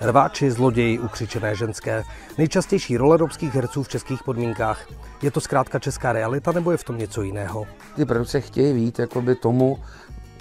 Rváči, zloději, ukřičené ženské. Nejčastější role romských herců v českých podmínkách. Je to zkrátka česká realita nebo je v tom něco jiného? Ty produkce chtějí vít tomu,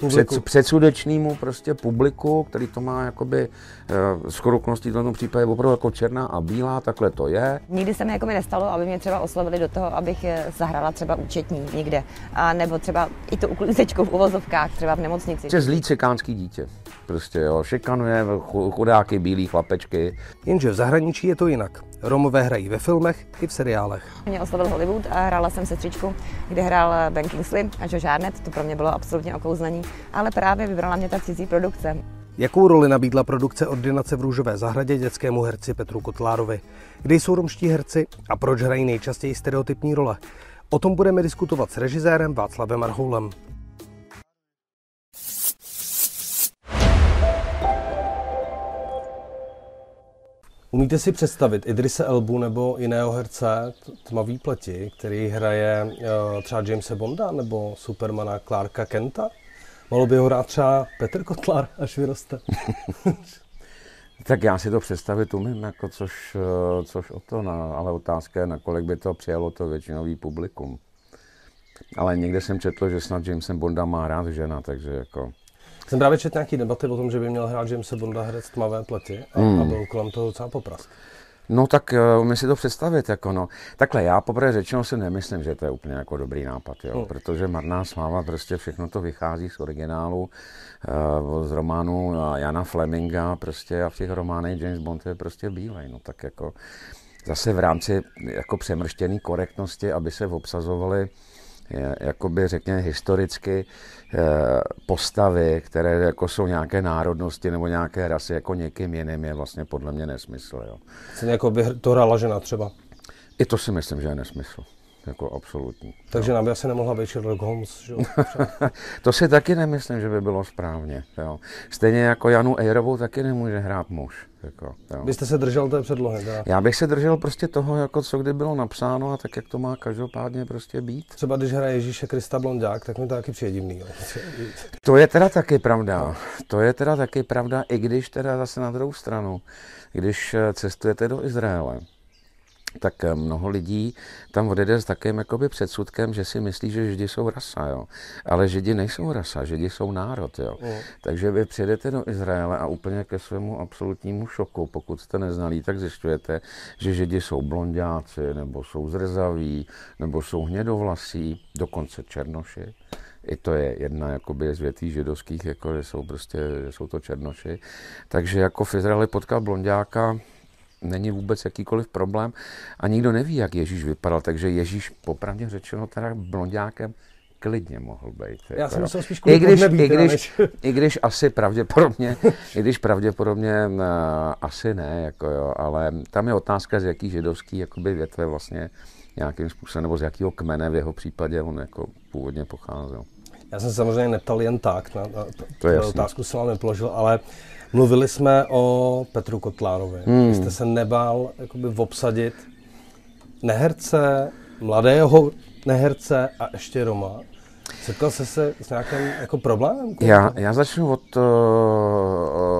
před, předsudečnému prostě publiku, který to má jakoby uh, skoro okolností v tom případě opravdu jako černá a bílá, takhle to je. Nikdy se mi jako mi nestalo, aby mě třeba oslovili do toho, abych zahrála třeba účetní někde, a nebo třeba i tu uklízečku v uvozovkách, třeba v nemocnici. Je zlý cikánský dítě. Prostě jo, šikanuje chudáky, bílý chlapečky. Jenže v zahraničí je to jinak. Romové hrají ve filmech i v seriálech. Mě oslovil Hollywood a hrála jsem sestřičku, kde hrál Ben Kingsley a Joe Jarnett. To pro mě bylo absolutně okouzlení, ale právě vybrala mě ta cizí produkce. Jakou roli nabídla produkce Ordinace v Růžové zahradě dětskému herci Petru Kotlárovi? Kde jsou romští herci a proč hrají nejčastěji stereotypní role? O tom budeme diskutovat s režisérem Václavem Arhoulem. Umíte si představit Idrise Elbu nebo jiného herce tmavý pleti, který hraje uh, třeba Jamesa Bonda nebo Supermana Clarka Kenta? Mohlo by ho hrát třeba Petr Kotlar, až vyroste. tak já si to představit umím, jako což, eh, což o to, no, ale otázka je, nakolik by to přijalo to většinový publikum. Ale někde jsem četl, že snad Jamesem Bonda má rád žena, takže jako jsem právě četl nějaký debaty o tom, že by měl hrát Jamesa Bonda herec tmavé pleti a, hmm. a byl kolem toho docela poprask. No tak uh, umím si to představit, jako no. Takhle, já poprvé řečeno si nemyslím, že to je úplně jako dobrý nápad, jo, hmm. protože Marná sláva, prostě všechno to vychází z originálu, uh, z románu Jana Fleminga, prostě a v těch románech James Bond je prostě bílej, no tak jako zase v rámci jako přemrštěné korektnosti, aby se obsazovaly jakoby řekněme historicky eh, postavy, které jako jsou nějaké národnosti nebo nějaké rasy jako někým jiným, je vlastně podle mě nesmysl. Jo. Jako by to hrála žena třeba? I to si myslím, že je nesmysl. Jako absolutní. Takže nám by asi nemohla být Sherlock Holmes, že? to si taky nemyslím, že by bylo správně. Jo. Stejně jako Janu Ejrovou taky nemůže hrát muž. Jako, jo. Byste se držel té předlohy? Teda? Já bych se držel prostě toho, jako co kdy bylo napsáno a tak, jak to má každopádně prostě být. Třeba když hraje Ježíše Krista Blondák, tak mi to taky přijde divný. Jo. To je teda taky pravda. To je teda taky pravda, i když teda zase na druhou stranu, když eh, cestujete do Izraele, tak eh, mnoho lidí tam odjede s takým jakoby předsudkem, že si myslí, že Židi jsou rasa, jo. Ale Židi nejsou rasa, Židi jsou národ, jo. Mm. Takže vy přijedete do Izraele a úplně ke svému absolutnímu šoku, pokud jste neznalí, tak zjišťujete, že Židi jsou blondáci, nebo jsou zrzaví, nebo jsou hnědovlasí, dokonce černoši. I to je jedna jakoby z větví židovských, jako že jsou prostě, jsou to černoši. Takže jako v Izraeli potkal blondáka, není vůbec jakýkoliv problém a nikdo neví, jak Ježíš vypadal, takže Ježíš popravdě řečeno teda blondákem klidně mohl být. Já jako, jsem myslel spíš I když, i, když, I když asi pravděpodobně, i když pravděpodobně uh, asi ne, jako jo, ale tam je otázka, z jaký židovský jakoby větve vlastně nějakým způsobem, nebo z jakého kmene v jeho případě on jako původně pocházel. Já jsem se samozřejmě neptal jen tak, na, na to je otázku jsem vám nepoložil, ale Mluvili jsme o Petru Kotlárovi. Hmm. Vy jste se nebál jakoby obsadit neherce, mladého neherce a ještě Roma. Setkal jste se s nějakým jako problémem? Já, já začnu od, uh,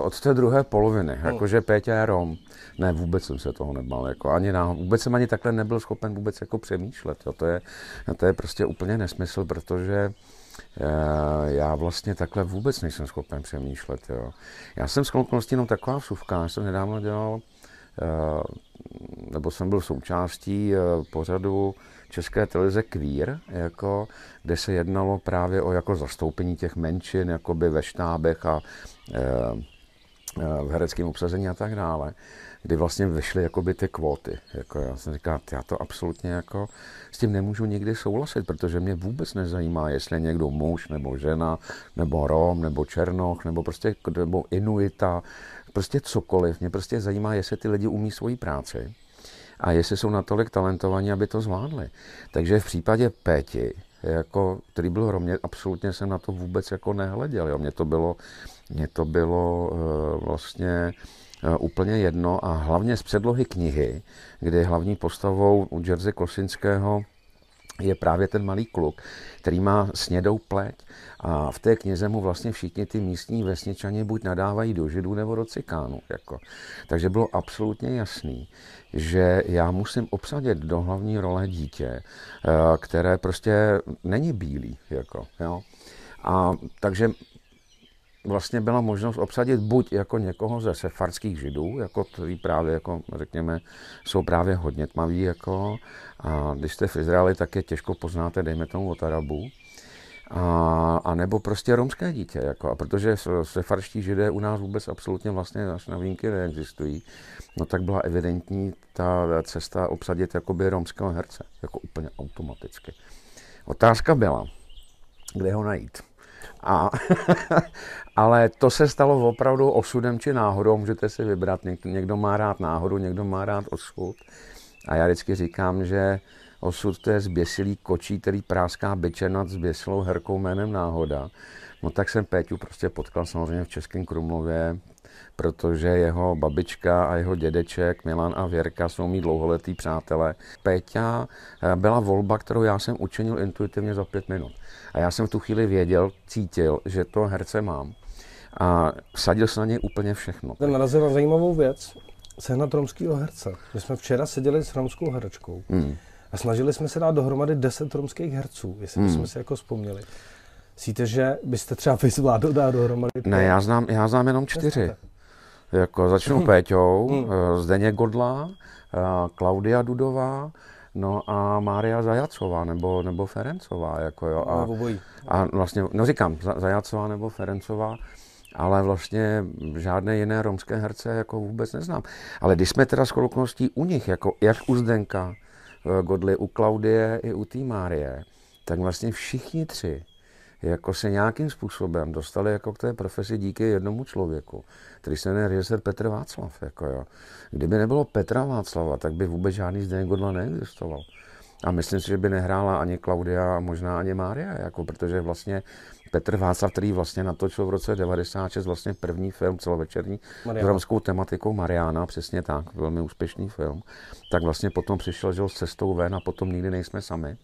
od té druhé poloviny, hmm. jakože Pétě je Rom. Ne, vůbec jsem se toho nebál. Jako ani na, vůbec jsem ani takhle nebyl schopen vůbec jako přemýšlet. Jo. To, je, to je prostě úplně nesmysl, protože Eh, já vlastně takhle vůbec nejsem schopen přemýšlet. Jo. Já jsem s okolností jenom taková vsuvka, já jsem nedávno dělal, eh, nebo jsem byl součástí eh, pořadu České televize Queer, jako, kde se jednalo právě o jako zastoupení těch menšin jakoby ve štábech a v hereckém obsazení a tak dále kdy vlastně vyšly jakoby ty kvóty. Jako já jsem říkal, já to absolutně jako s tím nemůžu nikdy souhlasit, protože mě vůbec nezajímá, jestli je někdo muž, nebo žena, nebo Rom, nebo Černoch, nebo prostě nebo Inuita, prostě cokoliv. Mě prostě zajímá, jestli ty lidi umí svoji práci a jestli jsou natolik talentovaní, aby to zvládli. Takže v případě Péti, jako, který byl Rom, mě, absolutně jsem na to vůbec jako nehleděl. Jo. Mně to bylo, mě to bylo uh, vlastně Eh, úplně jedno a hlavně z předlohy knihy, kde hlavní postavou u Jerzy Kosinského je právě ten malý kluk, který má snědou pleť a v té knize mu vlastně všichni ty místní vesničani buď nadávají do židů nebo do cikánu. Jako. Takže bylo absolutně jasný, že já musím obsadit do hlavní role dítě, eh, které prostě není bílý. Jako, jo. A takže vlastně byla možnost obsadit buď jako někoho ze sefardských židů, jako který právě, jako řekněme, jsou právě hodně tmaví, jako, a když jste v Izraeli, tak je těžko poznáte, dejme tomu od Arabu, a, a nebo prostě romské dítě. Jako, a protože sefarští židé u nás vůbec absolutně vlastně až na výjimky neexistují, no tak byla evidentní ta cesta obsadit jakoby romského herce, jako úplně automaticky. Otázka byla, kde ho najít. A, ale to se stalo opravdu osudem či náhodou, můžete si vybrat. Někdo, má rád náhodu, někdo má rád osud. A já vždycky říkám, že osud to je zběsilý kočí, který práská byče nad zběsilou herkou jménem náhoda. No tak jsem Péťu prostě potkal samozřejmě v Českém Krumlově, protože jeho babička a jeho dědeček Milan a Věrka jsou mý dlouholetý přátelé. Péťa eh, byla volba, kterou já jsem učinil intuitivně za pět minut. A já jsem v tu chvíli věděl, cítil, že to herce mám. A vsadil se na něj úplně všechno. Ten narazil na zajímavou věc, sehnat romského herce. My jsme včera seděli s romskou herečkou hmm. a snažili jsme se dát dohromady 10 romských herců, jestli hmm. jsme si jako vzpomněli. Myslíte, že byste třeba vy zvládl dát dohromady? Ne, já znám, já znám jenom čtyři. Jako začnu. Péťou, hmm. Eh, Zdeněk Godla, eh, Klaudia Dudová, No a Mária Zajacová nebo, nebo Ferencová. Jako jo. A, a vlastně, no říkám, Zajacová nebo Ferencová, ale vlastně žádné jiné romské herce jako vůbec neznám. Ale když jsme teda s okolností u nich, jako jak u Zdenka, eh, Godly, u Klaudie i u té Márie, tak vlastně všichni tři jako se nějakým způsobem dostali jako k té profesi díky jednomu člověku, který se jmenuje režisér Petr Václav. Jako jo. Kdyby nebylo Petra Václava, tak by vůbec žádný Zdeněk Godla neexistoval. A myslím si, že by nehrála ani Klaudia a možná ani Mária, jako, protože vlastně Petr Václav, který vlastně natočil v roce 96 vlastně první film celovečerní s romskou tematikou Mariana, přesně tak, velmi úspěšný film, tak vlastně potom přišel že s cestou ven a potom nikdy nejsme sami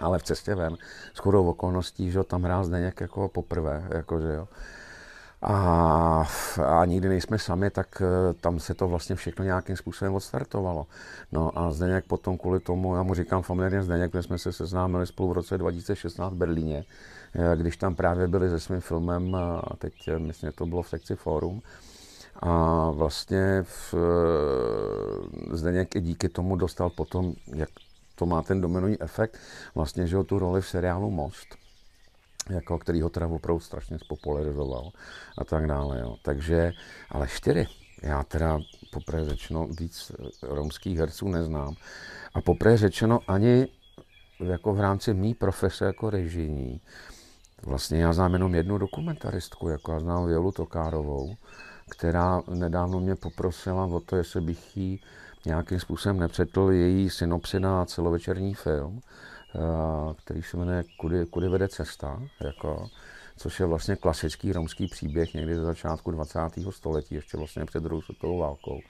ale v cestě ven, s chodou okolností, že tam hrál Zdeněk jako poprvé, jako, že jo. A, a nikdy nejsme sami, tak eh, tam se to vlastně všechno nějakým způsobem odstartovalo. No a Zdeněk potom kvůli tomu, já mu říkám familiárně Zdeněk, protože jsme se seznámili spolu v roce 2016 v Berlíně, eh, když tam právě byli se svým filmem, a teď eh, myslím, že to bylo v sekci Forum, a vlastně v, Zdeněk i díky tomu dostal potom, jak to má ten dominový efekt, vlastně, že ho tu roli v seriálu Most, jako, který ho teda opravdu strašně spopularizoval a tak dále. Jo. Takže, ale čtyři. Já teda poprvé řečeno víc romských herců neznám. A poprvé řečeno ani jako v rámci mý profese jako režijní. Vlastně já znám jenom jednu dokumentaristku, jako já znám Violu Tokárovou, která nedávno mě poprosila o to, jestli bych jí nějakým způsobem nepřetl její synopsy na celovečerní film, eh, který se jmenuje Kudy, Kudy vede cesta, jako, což je vlastně klasický romský příběh někdy ze začátku 20. století, ještě vlastně před druhou světovou válkou.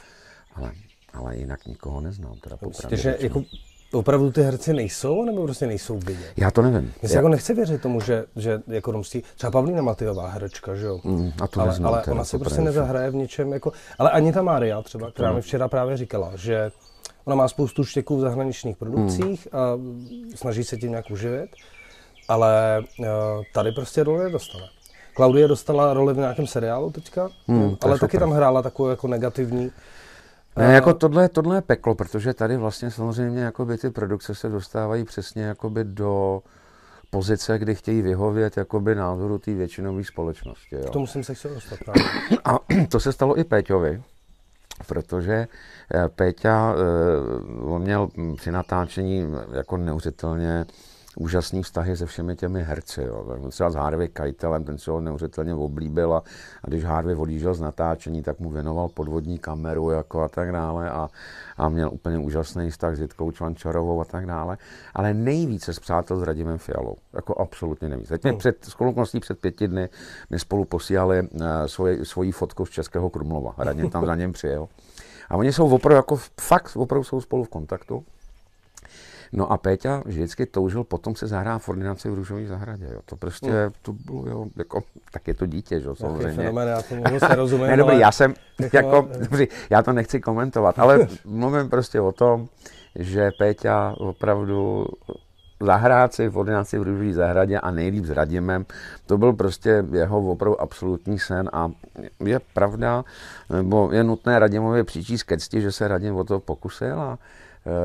Ale, ale jinak nikoho neznám. Teda Myslíte, že jako Opravdu ty herci nejsou, nebo prostě nejsou vidět? Já to nevím. Já si jako nechci věřit tomu, že, že jako romstí, třeba Pavlína Matyová, herečka, že jo? Mm, a to ale, neznám, ale ona si prostě nezahraje v ničem, jako, ale ani ta Mária třeba, která mi včera právě říkala, že ona má spoustu štěků v zahraničních produkcích mm. a snaží se tím nějak uživit, ale uh, tady prostě roli nedostane. Klaudie dostala roli v nějakém seriálu teďka, mm, ale taky tam hrála takovou jako negativní ne, jako tohle, tohle je peklo, protože tady vlastně samozřejmě jakoby ty produkce se dostávají přesně jakoby do pozice, kdy chtějí vyhovět jakoby názoru té většinové společnosti. Jo. K tomu jsem se chtěl dostat. A to se stalo i Péťovi, protože eh, Péťa, eh, on měl při natáčení jako neuvěřitelně úžasný vztahy se všemi těmi herci. Jo. Třeba s Harvey Keitelem, ten se ho neuvěřitelně oblíbil a, a když Harvey odjížděl z natáčení, tak mu věnoval podvodní kameru jako a tak dále a, a měl úplně úžasný vztah s Jitkou Čvančarovou a tak dále. Ale nejvíce s přátel s Radimem Fialou. Jako absolutně nejvíc. Teď mě hmm. před, s před pěti dny mi spolu posílali uh, svoji, svoji fotku z Českého Krumlova. Radim tam za něm přijel. A oni jsou opravdu jako fakt, opravdu jsou spolu v kontaktu. No a Péťa vždycky toužil potom se zahrát v ordinaci v Růžové zahradě. Jo. To prostě, mm. to bylo, jo, jako, tak je to dítě, že samozřejmě. Fenomen, já tomu se rozumím. ne, dobrý, já jsem, jako, dobrý, já to nechci komentovat, ale mluvím prostě o tom, že Péťa opravdu zahrát si v ordinaci v Růžové zahradě a nejlíp s Radimem, to byl prostě jeho opravdu absolutní sen a je pravda, nebo je nutné Radimově přičíst ke cti, že se Radim o to pokusil a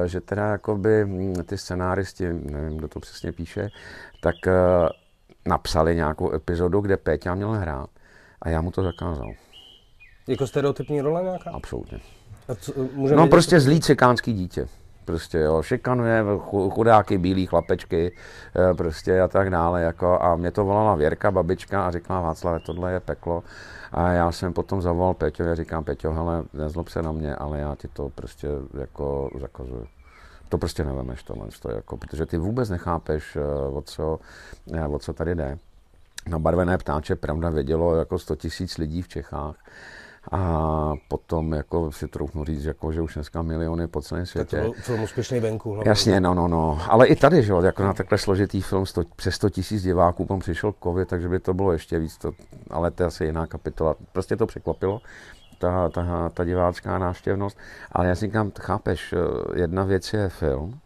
že teda jakoby hm, ty scenáristi, nevím, kdo to přesně píše, tak e, napsali nějakou epizodu, kde Péťa měl hrát a já mu to zakázal. Jako stereotypní role nějaká? Absolutně. A co, no prostě zlý cikánský dítě prostě jo, šikanuje chudáky, bílý chlapečky, eh, prostě a tak dále, jako a mě to volala Věrka, babička a říkala Václav, tohle je peklo a já jsem potom zavolal Peťo a říkám, Peťo, hele, nezlob se na mě, ale já ti to prostě jako zakazuju. To prostě nevemeš tohle, to jako, protože ty vůbec nechápeš, eh, o co, eh, o co tady jde. Na barvené ptáče, pravda, vědělo jako 100 tisíc lidí v Čechách a potom jako si troufnu říct, jako, že už dneska miliony po celém světě. Tak to byl film úspěšný venku. Hlavně. Jasně, no, no, no. Ale i tady, že jo, jako na takhle složitý film sto, přes 100 tisíc diváků, potom přišel covid, takže by to bylo ještě víc, to, ale to je asi jiná kapitola. Prostě to překvapilo, ta, ta, ta divácká návštěvnost. Ale já si říkám, chápeš, jedna věc je film,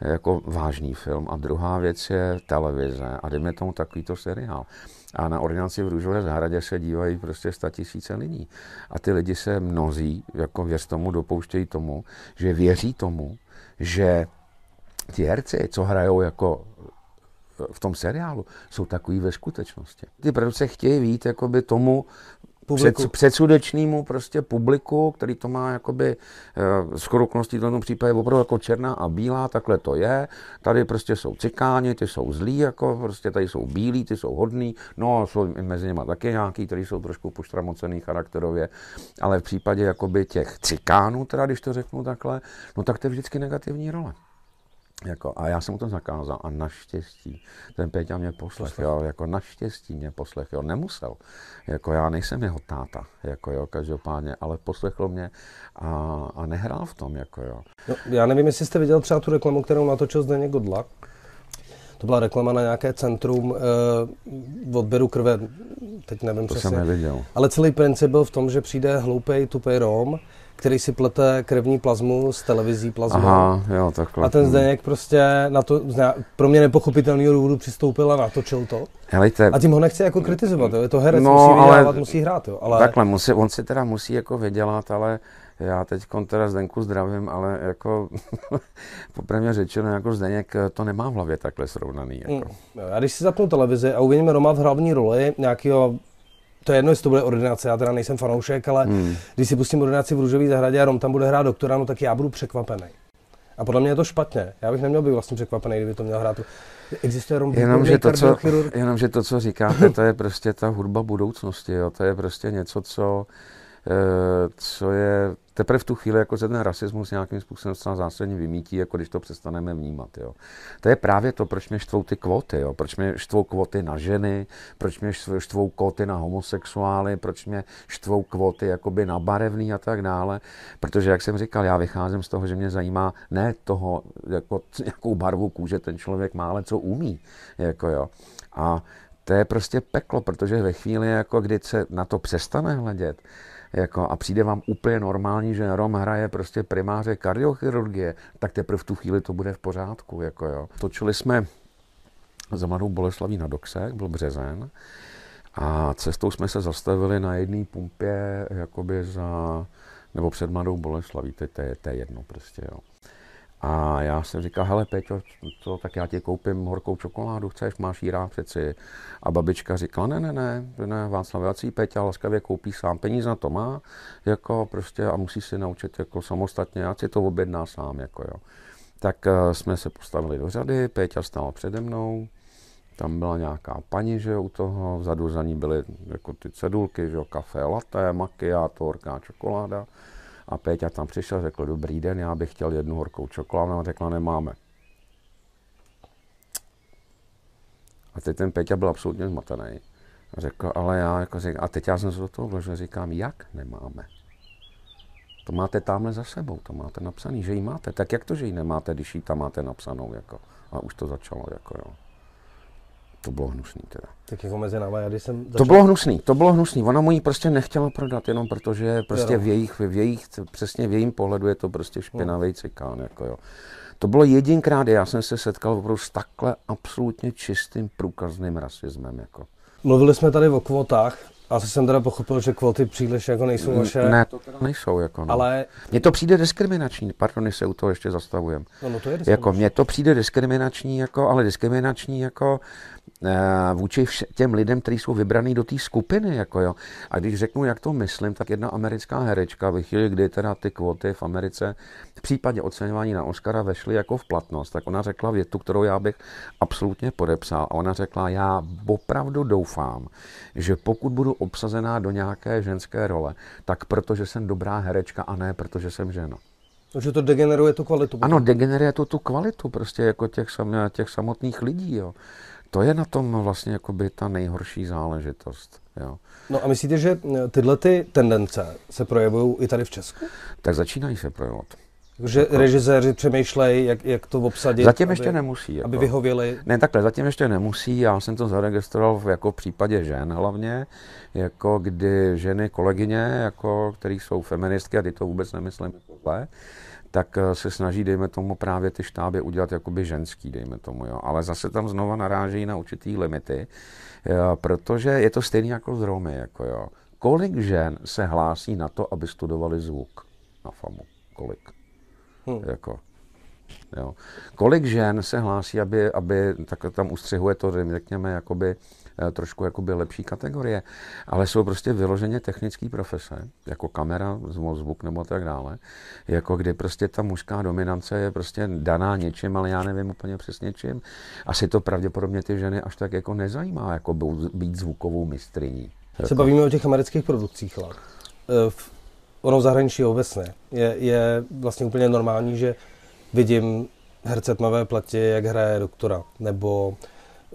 jako vážný film a druhá věc je televize a dejme tomu takovýto seriál. A na ordinaci v Růžové zahradě se dívají prostě tisíce lidí. A ty lidi se mnozí, jako věř tomu, dopouštějí tomu, že věří tomu, že ti herci, co hrajou jako v tom seriálu, jsou takový ve skutečnosti. Ty produkce chtějí vít jakoby tomu, před, předsudečnému prostě publiku, který to má jakoby uh, s v tom případě opravdu jako černá a bílá, takhle to je. Tady prostě jsou cikáni, ty jsou zlí, jako prostě tady jsou bílí, ty jsou hodní, no jsou mezi nimi taky nějaký, kteří jsou trošku poštramocený charakterově, ale v případě jakoby těch cikánů, teda když to řeknu takhle, no tak to je vždycky negativní role. Jako, a já jsem mu to zakázal a naštěstí ten Péťa mě poslech, jo, jako naštěstí mě poslech, jo, nemusel, jako já nejsem jeho táta, jako jo, každopádně, ale poslechl mě a, a nehrál v tom, jako jo. No, já nevím, jestli jste viděl třeba tu reklamu, kterou natočil Zdeněk Godlak, to byla reklama na nějaké centrum uh, odběru krve, teď nevím to přesně. jsem neviděl. Ale celý princip byl v tom, že přijde hloupej, tupej Rom, který si plete krevní plazmu s televizí plazmou. Aha, jo, takhle. A ten hmm. Zdeněk prostě na to pro mě nepochopitelného důvodu přistoupil a natočil to. Helejte, a tím ho nechci jako kritizovat, jo. je to herec, no, musí vydělávat, ale, musí hrát. Jo. Ale... Takhle, musí, on si teda musí jako vydělat, ale já teď teda Zdenku zdravím, ale jako popravně řečeno, jako Zdeněk to nemá v hlavě takhle srovnaný. Jako. Hmm. Já když si zapnu televizi a uvidíme Roma v hlavní roli nějakého to je jedno, jestli to bude ordinace, já teda nejsem fanoušek, ale hmm. když si pustím ordinaci v Růžové zahradě a Rom tam bude hrát doktora, no tak já budu překvapený. A podle mě je to špatně. Já bych neměl být vlastně překvapený, kdyby to měl hrát. Existuje Rom jenom, že to, co, jenom, že to, co říkáte, to je prostě ta hudba budoucnosti. Jo. To je prostě něco, co, co je teprve v tu chvíli jako se ten rasismus nějakým způsobem zcela zásadně vymítí, jako když to přestaneme vnímat. Jo. To je právě to, proč mě štvou ty kvóty, jo. proč mě štvou kvóty na ženy, proč mě štvou kvóty na homosexuály, proč mě štvou kvóty jakoby na barevný a tak dále. Protože, jak jsem říkal, já vycházím z toho, že mě zajímá ne toho, jako, jakou barvu kůže ten člověk má, ale co umí. Jako jo. A to je prostě peklo, protože ve chvíli, jako kdy se na to přestane hledět, jako, a přijde vám úplně normální, že Rom hraje prostě primáře kardiochirurgie, tak teprve v tu chvíli to bude v pořádku. Jako jo. Točili jsme za mladou Boleslaví na Doxek, byl březen, a cestou jsme se zastavili na jedné pumpě, jakoby za, nebo před mladou Boleslaví, to, je, to je jedno prostě, jo. A já jsem říkal, hele Peťo, co, tak já ti koupím horkou čokoládu, chceš, máš jí rád přeci. A babička říkala, ne, ne, ne, ne, Václav, si Peťa laskavě koupí sám, peníze na to má, jako prostě a musí si naučit jako samostatně, já si to objedná sám, jako jo. Tak uh, jsme se postavili do řady, Peťa stál přede mnou, tam byla nějaká paní, že u toho, vzadu za ní byly jako ty cedulky, že jo, kafe, latte, macchiato, horká čokoláda. A Péťa tam přišel, řekl, dobrý den, já bych chtěl jednu horkou čokoládu, a řekla, nemáme. A teď ten Péťa byl absolutně zmatený. A řekl, ale já jako říkám, a teď já jsem se do toho vložil, říkám, jak nemáme. To máte tamhle za sebou, to máte napsaný, že ji máte. Tak jak to, že ji nemáte, když ji tam máte napsanou, jako. A už to začalo, jako jo. To bylo hnusný teda. Tak jako mezi námi, já když jsem začal... To bylo hnusný, to bylo hnusný. Ona mu ji prostě nechtěla prodat, jenom protože prostě v jejich, v jejich, přesně v jejím pohledu je to prostě špinavý cikán, jako jo. To bylo jedinkrát, já jsem se setkal opravdu s takhle absolutně čistým průkazným rasismem, jako. Mluvili jsme tady o kvotách. Asi jsem teda pochopil, že kvóty příliš jako nejsou vaše. Ne, to teda nejsou. Jako no. Ale... Mně to přijde diskriminační, pardon, se u toho ještě zastavujem. No, no to je jako mně to přijde diskriminační, jako, ale diskriminační jako vůči těm lidem, kteří jsou vybraní do té skupiny. Jako jo. A když řeknu, jak to myslím, tak jedna americká herečka ve chvíli, kdy teda ty kvóty v Americe v případě oceňování na Oscara vešly jako v platnost, tak ona řekla větu, kterou já bych absolutně podepsal. A ona řekla, já opravdu doufám, že pokud budu obsazená do nějaké ženské role, tak protože jsem dobrá herečka a ne protože jsem žena. Takže to degeneruje tu kvalitu. Ano, degeneruje to tu kvalitu prostě jako těch, sam, těch samotných lidí. Jo to je na tom vlastně jakoby ta nejhorší záležitost. Jo. No a myslíte, že eh, tyhle ty tendence se projevují i tady v Česku? Tak začínají se projevovat. Že jako... režiséři přemýšlejí, jak, jak to obsadit, zatím ještě aby, nemusí, jako... aby vyhověli. Ne, takhle, zatím ještě nemusí. Já jsem to zaregistroval jako v případě žen hlavně, jako kdy ženy, kolegyně, jako, který jsou feministky, a ty to vůbec nemyslím tohle, tak eh, se snaží, dejme tomu, právě ty štáby udělat jakoby ženský, dejme tomu, jo. Ale zase tam znova narážejí na určitý limity, jo, protože je to stejný jako z Romy, jako jo. Kolik žen se hlásí na to, aby studovali zvuk na FAMu? Kolik? Hmm. Jako, jo. Kolik žen se hlásí, aby, aby tak tam ustřihuje to, řekněme, jakoby Eh, trošku jakoby lepší kategorie, ale jsou prostě vyloženě technické profese, jako kamera, zvuk nebo tak dále, jako kdy prostě ta mužská dominance je prostě daná něčím, ale já nevím úplně přesně čím. Asi to pravděpodobně ty ženy až tak jako nezajímá, jako být zvukovou mistriní. Se bavíme o těch amerických produkcích, ale eh, v ono zahraničí obecně je, je vlastně úplně normální, že vidím herce tmavé platě, jak hraje doktora, nebo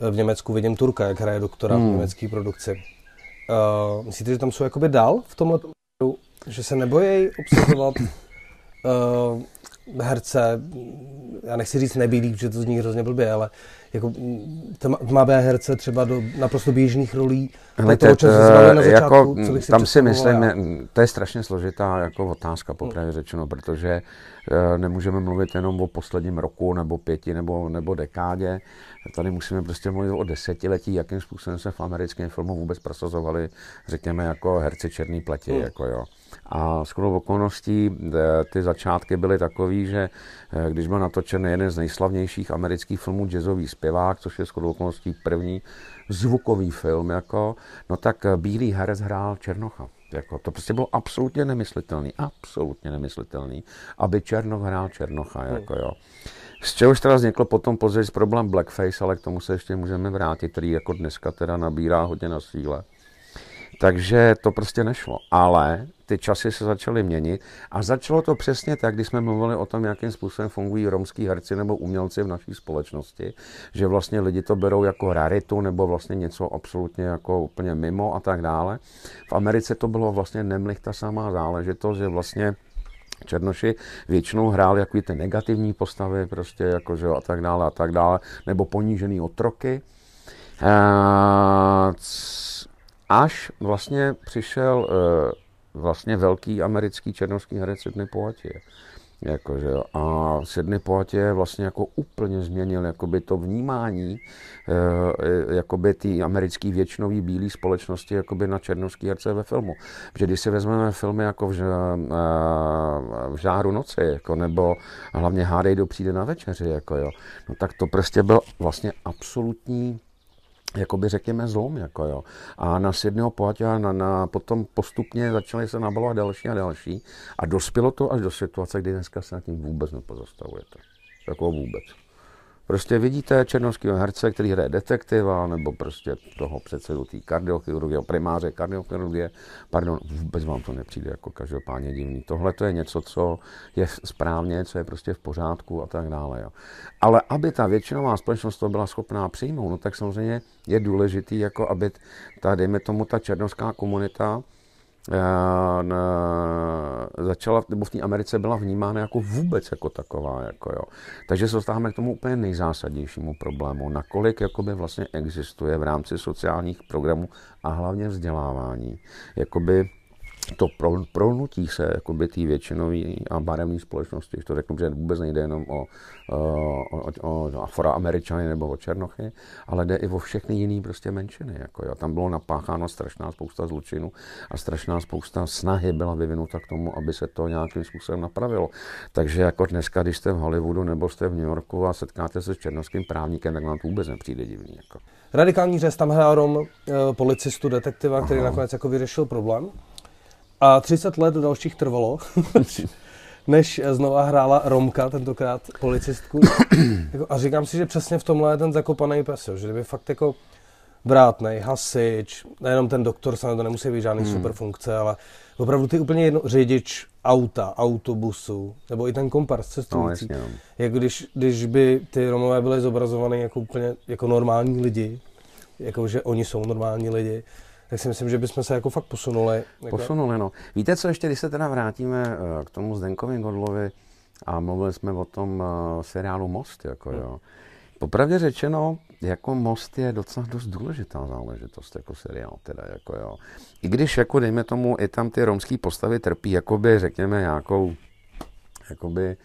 v Německu vidím Turka, jak hraje doktora hmm. v německé produkci. Uh, myslíte, že tam jsou jakoby dál v tomhle že se nebojí obsazovat uh, herce, já nechci říct nebílý, protože to zní hrozně blbě, ale jako tmavé herce třeba do naprosto běžných rolí. Ale to, to, na začátku, jako, si tam si myslím, já. to je strašně složitá jako otázka, popravdě hmm. řečeno, protože uh, nemůžeme mluvit jenom o posledním roku, nebo pěti, nebo, nebo dekádě. Tady musíme prostě mluvit o desetiletí, jakým způsobem se v americkém filmu vůbec prosazovali, řekněme, jako herci černý pleti. Hmm. Jako jo. A skoro okolností eh, ty začátky byly takové, že eh, když byl natočen jeden z nejslavnějších amerických filmů Jazzový zpěvák, což je skoro okolností první zvukový film, jako, no tak eh, Bílý herec hrál Černocha. Jako, to prostě bylo absolutně nemyslitelný, absolutně nemyslitelný, aby Černoch hrál Černocha. Hmm. Jako, jo. Z čehož teda vznikl potom později problém blackface, ale k tomu se ještě můžeme vrátit, který jako dneska teda nabírá hodně na síle. Takže to prostě nešlo. Ale ty časy se začaly měnit a začalo to přesně tak, když jsme mluvili o tom, jakým způsobem fungují romský herci nebo umělci v naší společnosti, že vlastně lidi to berou jako raritu nebo vlastně něco absolutně jako úplně mimo a tak dále. V Americe to bylo vlastně nemlich ta samá záležitost, že vlastně Černoši většinou hráli jako ty negativní postavy, prostě jako, že a tak dále a tak dále, nebo ponížený otroky. Až vlastně přišel vlastně velký americký černovský herec Sidney Poitier. Jako, že A Sidney Poitier vlastně jako úplně změnil jakoby to vnímání e, jakoby ty americké většinové bílé společnosti jakoby na černovský herce ve filmu. Protože když si vezmeme filmy jako v, v žáru noci, jako, nebo hlavně Hádej do přijde na večeři, jako, jo, no, tak to prostě byl vlastně absolutní jakoby řekněme zlom, jako jo. A na Sydneyho pohatě a na, na, potom postupně začaly se nabalovat další a další a dospělo to až do situace, kdy dneska se nad tím vůbec nepozastavujete. Jako vůbec. Prostě vidíte černovského herce, který hraje detektiva, nebo prostě toho předsedu té kardiochirurgie, primáře kardiochirurgie, pardon, vůbec vám to nepřijde jako každopádně divný. Tohle to je něco, co je správně, co je prostě v pořádku a tak dále. Jo. Ale aby ta většinová společnost to byla schopná přijmout, no tak samozřejmě je důležitý, jako aby ta, dejme tomu, ta černovská komunita začala, nebo v té Americe byla vnímána jako vůbec jako taková. Jako jo. Takže se dostáváme k tomu úplně nejzásadnějšímu problému, nakolik jakoby vlastně existuje v rámci sociálních programů a hlavně vzdělávání. Jakoby to pro, prolnutí se jakoby té většinové a barevné společnosti, to řeknu, že vůbec nejde jenom o, o, o, o afroameričany nebo o černochy, ale jde i o všechny jiné prostě menšiny. Jako jo. Tam bylo napácháno strašná spousta zločinů a strašná spousta snahy byla vyvinuta k tomu, aby se to nějakým způsobem napravilo. Takže jako dneska, když jste v Hollywoodu nebo jste v New Yorku a setkáte se s černoským právníkem, tak vám to vůbec nepřijde divný. Jako. Radikální řez tam hraje Rom, eh, policistu, detektiva, který Aha. nakonec jako vyřešil problém. A 30 let dalších trvalo, než znova hrála Romka, tentokrát policistku. Jako, a říkám si, že přesně v tomhle je ten zakopaný pes, že kdyby fakt jako vrátnej, hasič, nejenom ten doktor, samozřejmě to nemusí být žádný hmm. super funkce, ale opravdu ty úplně jedno, řidič auta, autobusu, nebo i ten kompars cestující. No, jasně, no. Jako když, když by ty Romové byly zobrazované jako úplně jako normální lidi, jako že oni jsou normální lidi, tak si myslím, že bychom se jako fakt posunuli. Jako... Posunuli, no. Víte co, ještě když se teda vrátíme eh, k tomu Zdenkovi Godlovi a mluvili jsme o tom uh, seriálu Most, jako hmm. jo. Popravdě řečeno, jako Most je docela dost důležitá záležitost jako seriál, teda jako jo. I když jako dejme tomu, i tam ty romské postavy trpí, jakoby řekněme nějakou, jakoby,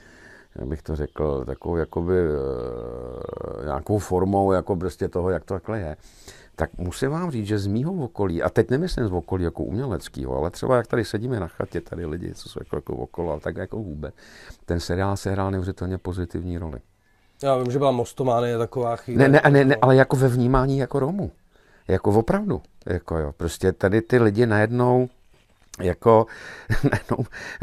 jak bych to řekl, takovou jakoby, uh, nějakou formou jako prostě toho, jak to takhle je tak musím vám říct, že z mýho okolí, a teď nemyslím z okolí jako uměleckého, ale třeba jak tady sedíme na chatě, tady lidi, co jsou jako, jako okolo, tak jako vůbec, ten seriál se hrál neuvěřitelně pozitivní roli. Já vím, že byla Mostománie taková chvíle. Ne, ne, ne, ne, ale jako ve vnímání jako Romu. Jako opravdu. Jako jo. Prostě tady ty lidi najednou jako no,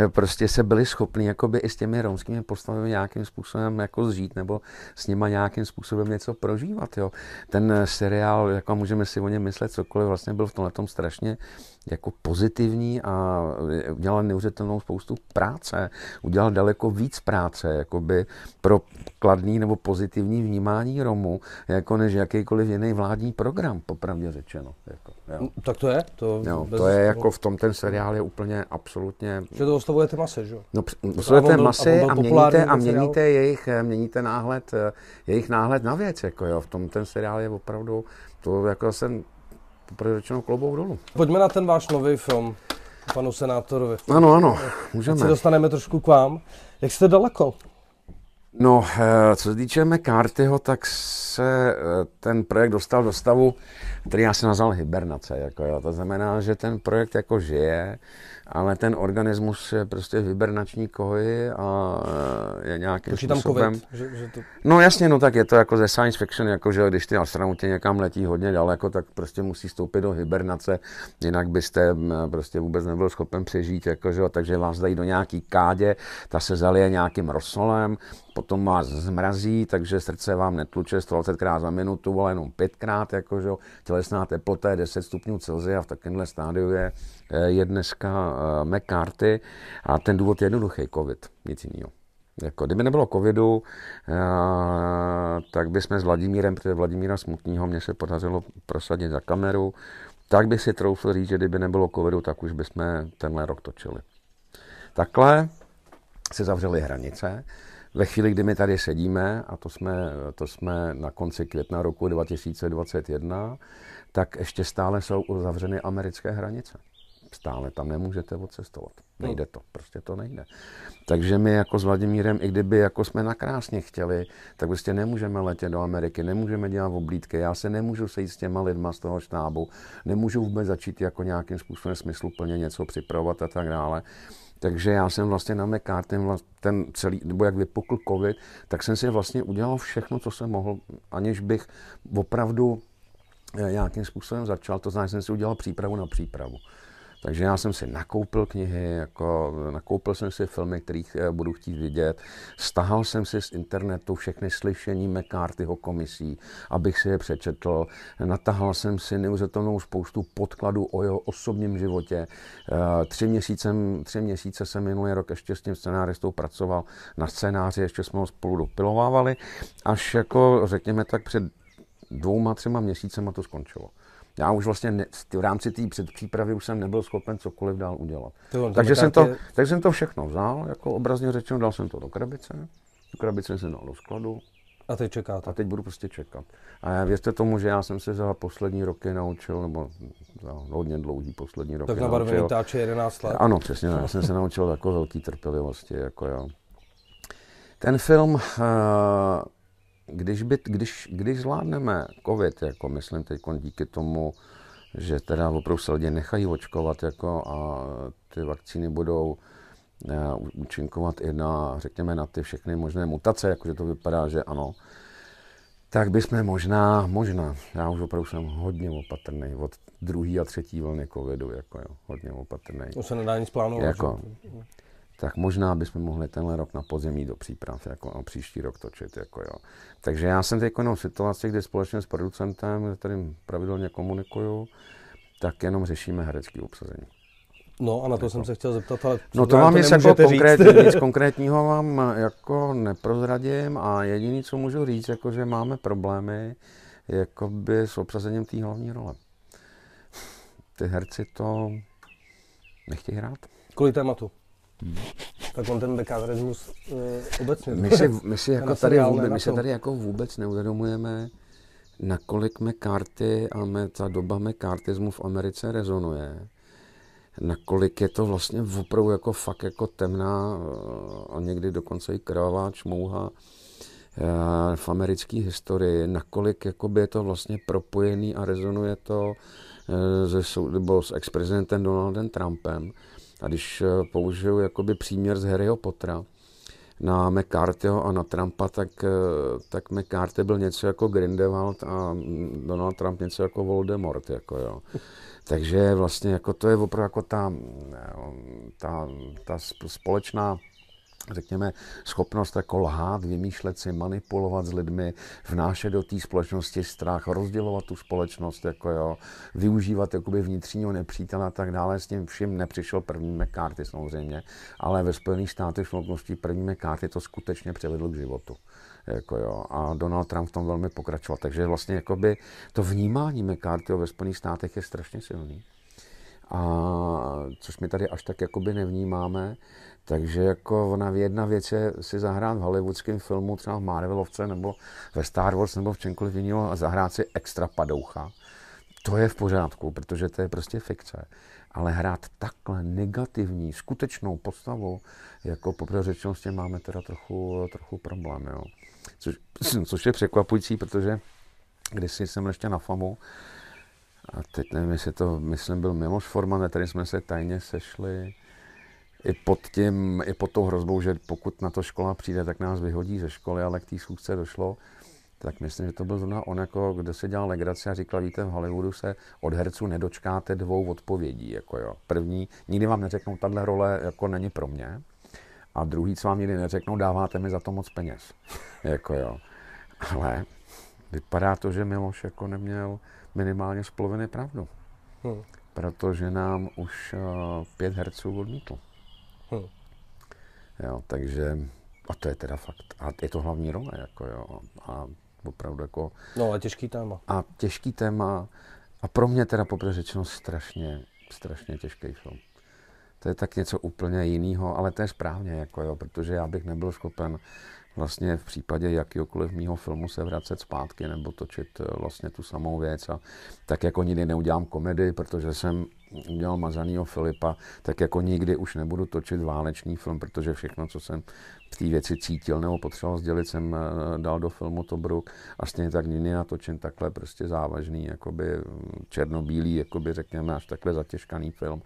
prostě se byli schopni jakoby i s těmi romskými postavami nějakým způsobem jako zžít nebo s nima nějakým způsobem něco prožívat. Jo. Ten seriál, jako můžeme si o něm myslet cokoliv, vlastně byl v tomhle tom strašně jako pozitivní a udělal neuvěřitelnou spoustu práce. Udělal daleko víc práce jakoby pro kladný nebo pozitivní vnímání Romu, jako než jakýkoliv jiný vládní program, popravdě řečeno. Jako, jo. No, tak to je? To, jo, to je jako v tom ten seriál je úplně absolutně... Že to oslovujete masy, že jo? No, oslovujete masy a, a měníte, a měníte jejich, měníte náhled, jejich náhled na věc, jako jo. V tom ten seriál je opravdu, to jako jsem poprvé řečeno kloubou dolů. Pojďme na ten váš nový film, panu senátorovi. Ano, ano, můžeme. Teď se dostaneme trošku k vám. Jak jste daleko? No, eh, co se týče McCarthyho, tak se eh, ten projekt dostal do stavu, který já si nazval hibernace. Jako jo. To znamená, že ten projekt jako žije, ale ten organismus je prostě v hibernační koji a eh, je nějakým způsobem... COVID, že, že to... No jasně, no tak je to jako ze science fiction, jako že když ty astronauti někam letí hodně daleko, tak prostě musí stoupit do hibernace, jinak byste prostě vůbec nebyl schopen přežít, jako, že, takže vás dají do nějaký kádě, ta se zalije nějakým rosolem, potom vás zmrazí, takže srdce vám netluče 120 krát za minutu, ale jenom pětkrát, jakože tělesná teplota je 10 stupňů Celsia, v takovémhle stádiu je, eh, je dneska uh, McCarthy a ten důvod je jednoduchý, covid, nic jiného. Jako, kdyby nebylo covidu, uh, tak bychom s Vladimírem, protože Vladimíra Smutního mě se podařilo prosadit za kameru, tak by si troufl říct, že kdyby nebylo covidu, tak už bychom tenhle rok točili. Takhle se zavřely hranice, ve chvíli, kdy my tady sedíme, a to jsme, to jsme na konci května roku 2021, tak ještě stále jsou uzavřeny americké hranice. Stále tam nemůžete odcestovat. Nejde to, prostě to nejde. Takže my jako s Vladimírem, i kdyby jako jsme nakrásně chtěli, tak prostě nemůžeme letět do Ameriky, nemůžeme dělat oblídky, já se nemůžu sejít s těma lidma z toho štábu, nemůžu vůbec začít jako nějakým způsobem smysluplně něco připravovat a tak dále. Takže já jsem vlastně na McCarthy, ten celý, nebo jak vypukl covid, tak jsem si vlastně udělal všechno, co jsem mohl, aniž bych opravdu eh, nějakým způsobem začal. To znamená, že jsem si udělal přípravu na přípravu. Takže já jsem si nakoupil knihy, jako, nakoupil jsem si filmy, kterých eh, budu chtít vidět, stahal jsem si z internetu všechny slyšení McCarthyho komisí, abych si je přečetl, natahal jsem si neuvěřitelnou spoustu podkladů o jeho osobním životě. Eh, tři měsíce, tři měsíce jsem minulý rok ještě s tím scenáristou pracoval na scénáři, ještě jsme ho spolu dopilovávali, až jako řekněme tak před dvouma, třema měsícema to skončilo. Já už vlastně ne, v rámci té předpřípravy už jsem nebyl schopen cokoliv dál udělat. takže, jsem to, tak jsem to všechno vzal, jako obrazně řečeno, dal jsem to do krabice, tu krabice jsem dal do skladu, a teď čekáte. A teď budu prostě čekat. A věřte tomu, že já jsem se za poslední roky naučil, nebo za hodně dlouhý poslední roky Tak na barvený táče 11 let. Ano, přesně. Já jsem se naučil jako velký trpělivosti. Jako jo. Ten film, eh, když, by, když, když zvládneme covid, jako myslím teď díky tomu, že teda opravdu se lidi nechají očkovat jako a ty vakcíny budou Eh, účinkovat i na, řekněme, na ty všechny možné mutace, jakože to vypadá, že ano, tak bychom možná, možná, já už opravdu jsem hodně opatrný od druhé a třetí vlny covidu, jako jo, hodně opatrný. To se nedá nic plánovat. Jako, tak možná bychom mohli tenhle rok na podzemí do příprav, jako a příští rok točit, jako jo. Takže já jsem teď v situaci, kdy společně s producentem, kterým pravidelně komunikuju, tak jenom řešíme herecké obsazení. No a na to jsem se chtěl zeptat, ale No to vám nic jako konkrétní, nic konkrétního vám jako neprozradím a jediný, co můžu říct, jako že máme problémy jakoby s obsazením té hlavní role. Ty herci to nechtějí hrát. Kvůli tématu. Hmm. Tak on ten bekaverismus uh, obecně. My si, my si, jako tady vůbec, my se tady jako vůbec neuvědomujeme, nakolik McCarthy a me, ta doba McCarthyismu v Americe rezonuje nakolik je to vlastně opravdu jako fakt jako temná a někdy dokonce i krvavá čmouha eh, v americké historii, nakolik jakoby je to vlastně propojený a rezonuje to eh, se, nebo s ex-prezidentem Donaldem Trumpem. A když eh, použiju jakoby příměr z Harryho Pottera, na McCarthyho a na Trumpa, tak, tak McCarthy byl něco jako Grindelwald a Donald Trump něco jako Voldemort. Jako jo. Takže vlastně jako to je opravdu jako ta, ta, ta společná řekněme, schopnost jako lhát, vymýšlet si, manipulovat s lidmi, vnášet do té společnosti strach, rozdělovat tu společnost, jako jo, využívat jakoby vnitřního nepřítele a tak dále. S tím vším nepřišel první McCarthy samozřejmě, ale ve Spojených státech v první McCarthy to skutečně převedl k životu. Jako jo, a Donald Trump v tom velmi pokračoval. Takže vlastně jakoby to vnímání McCarthyho ve Spojených státech je strašně silný. A což my tady až tak jakoby nevnímáme. Takže jako ona jedna věc je si zahrát v hollywoodském filmu, třeba v Marvelovce nebo ve Star Wars nebo v čemkoliv jiného a zahrát si extra padoucha. To je v pořádku, protože to je prostě fikce. Ale hrát takhle negativní, skutečnou postavu, jako poprvé řečeno, s tím máme teda trochu, trochu problém. Jo. Což, což je překvapující, protože když jsem ještě na FAMu, a teď nevím, jestli to, myslím, byl Miloš Forman, kterým jsme se tajně sešli, i pod, tím, i pod tou hrozbou, že pokud na to škola přijde, tak nás vyhodí ze školy, ale k té schůzce došlo, tak myslím, že to byl zrovna on, jako, kdo se dělal legraci a říkal, víte, v Hollywoodu se od herců nedočkáte dvou odpovědí. Jako jo. První, nikdy vám neřeknou, tahle role jako není pro mě. A druhý, co vám nikdy neřeknou, dáváte mi za to moc peněz. jako jo. Ale vypadá to, že Miloš jako neměl minimálně z poloviny pravdu. Hmm. Protože nám už uh, pět herců odmítl. Jo, takže, a to je teda fakt. A je to hlavní role, jako jo. A opravdu jako... No, ale těžký téma. A těžký téma. A pro mě teda poprvé řečeno strašně, strašně těžký film to je tak něco úplně jiného, ale to je správně, jako jo, protože já bych nebyl schopen vlastně v případě jakýkoliv mýho filmu se vracet zpátky nebo točit eh, vlastně tu samou věc. A tak jako nikdy neudělám komedii, protože jsem udělal Mazanýho Filipa, tak jako nikdy už nebudu točit válečný film, protože všechno, co jsem v té věci cítil nebo potřeboval sdělit, jsem eh, dal do filmu Tobruk a stejně tak nikdy natočen takhle prostě závažný, jakoby černobílý, jakoby řekněme až takhle zatěžkaný film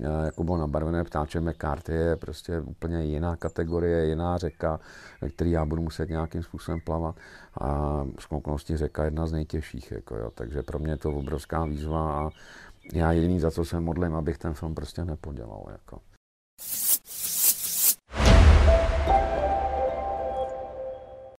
jako bylo nabarvené ptáče McCarthy je prostě úplně jiná kategorie, jiná řeka, ve který já budu muset nějakým způsobem plavat a z řeka jedna z nejtěžších, jako jo. takže pro mě je to obrovská výzva a já jediný za co se modlím, abych ten film prostě nepodělal. Jako.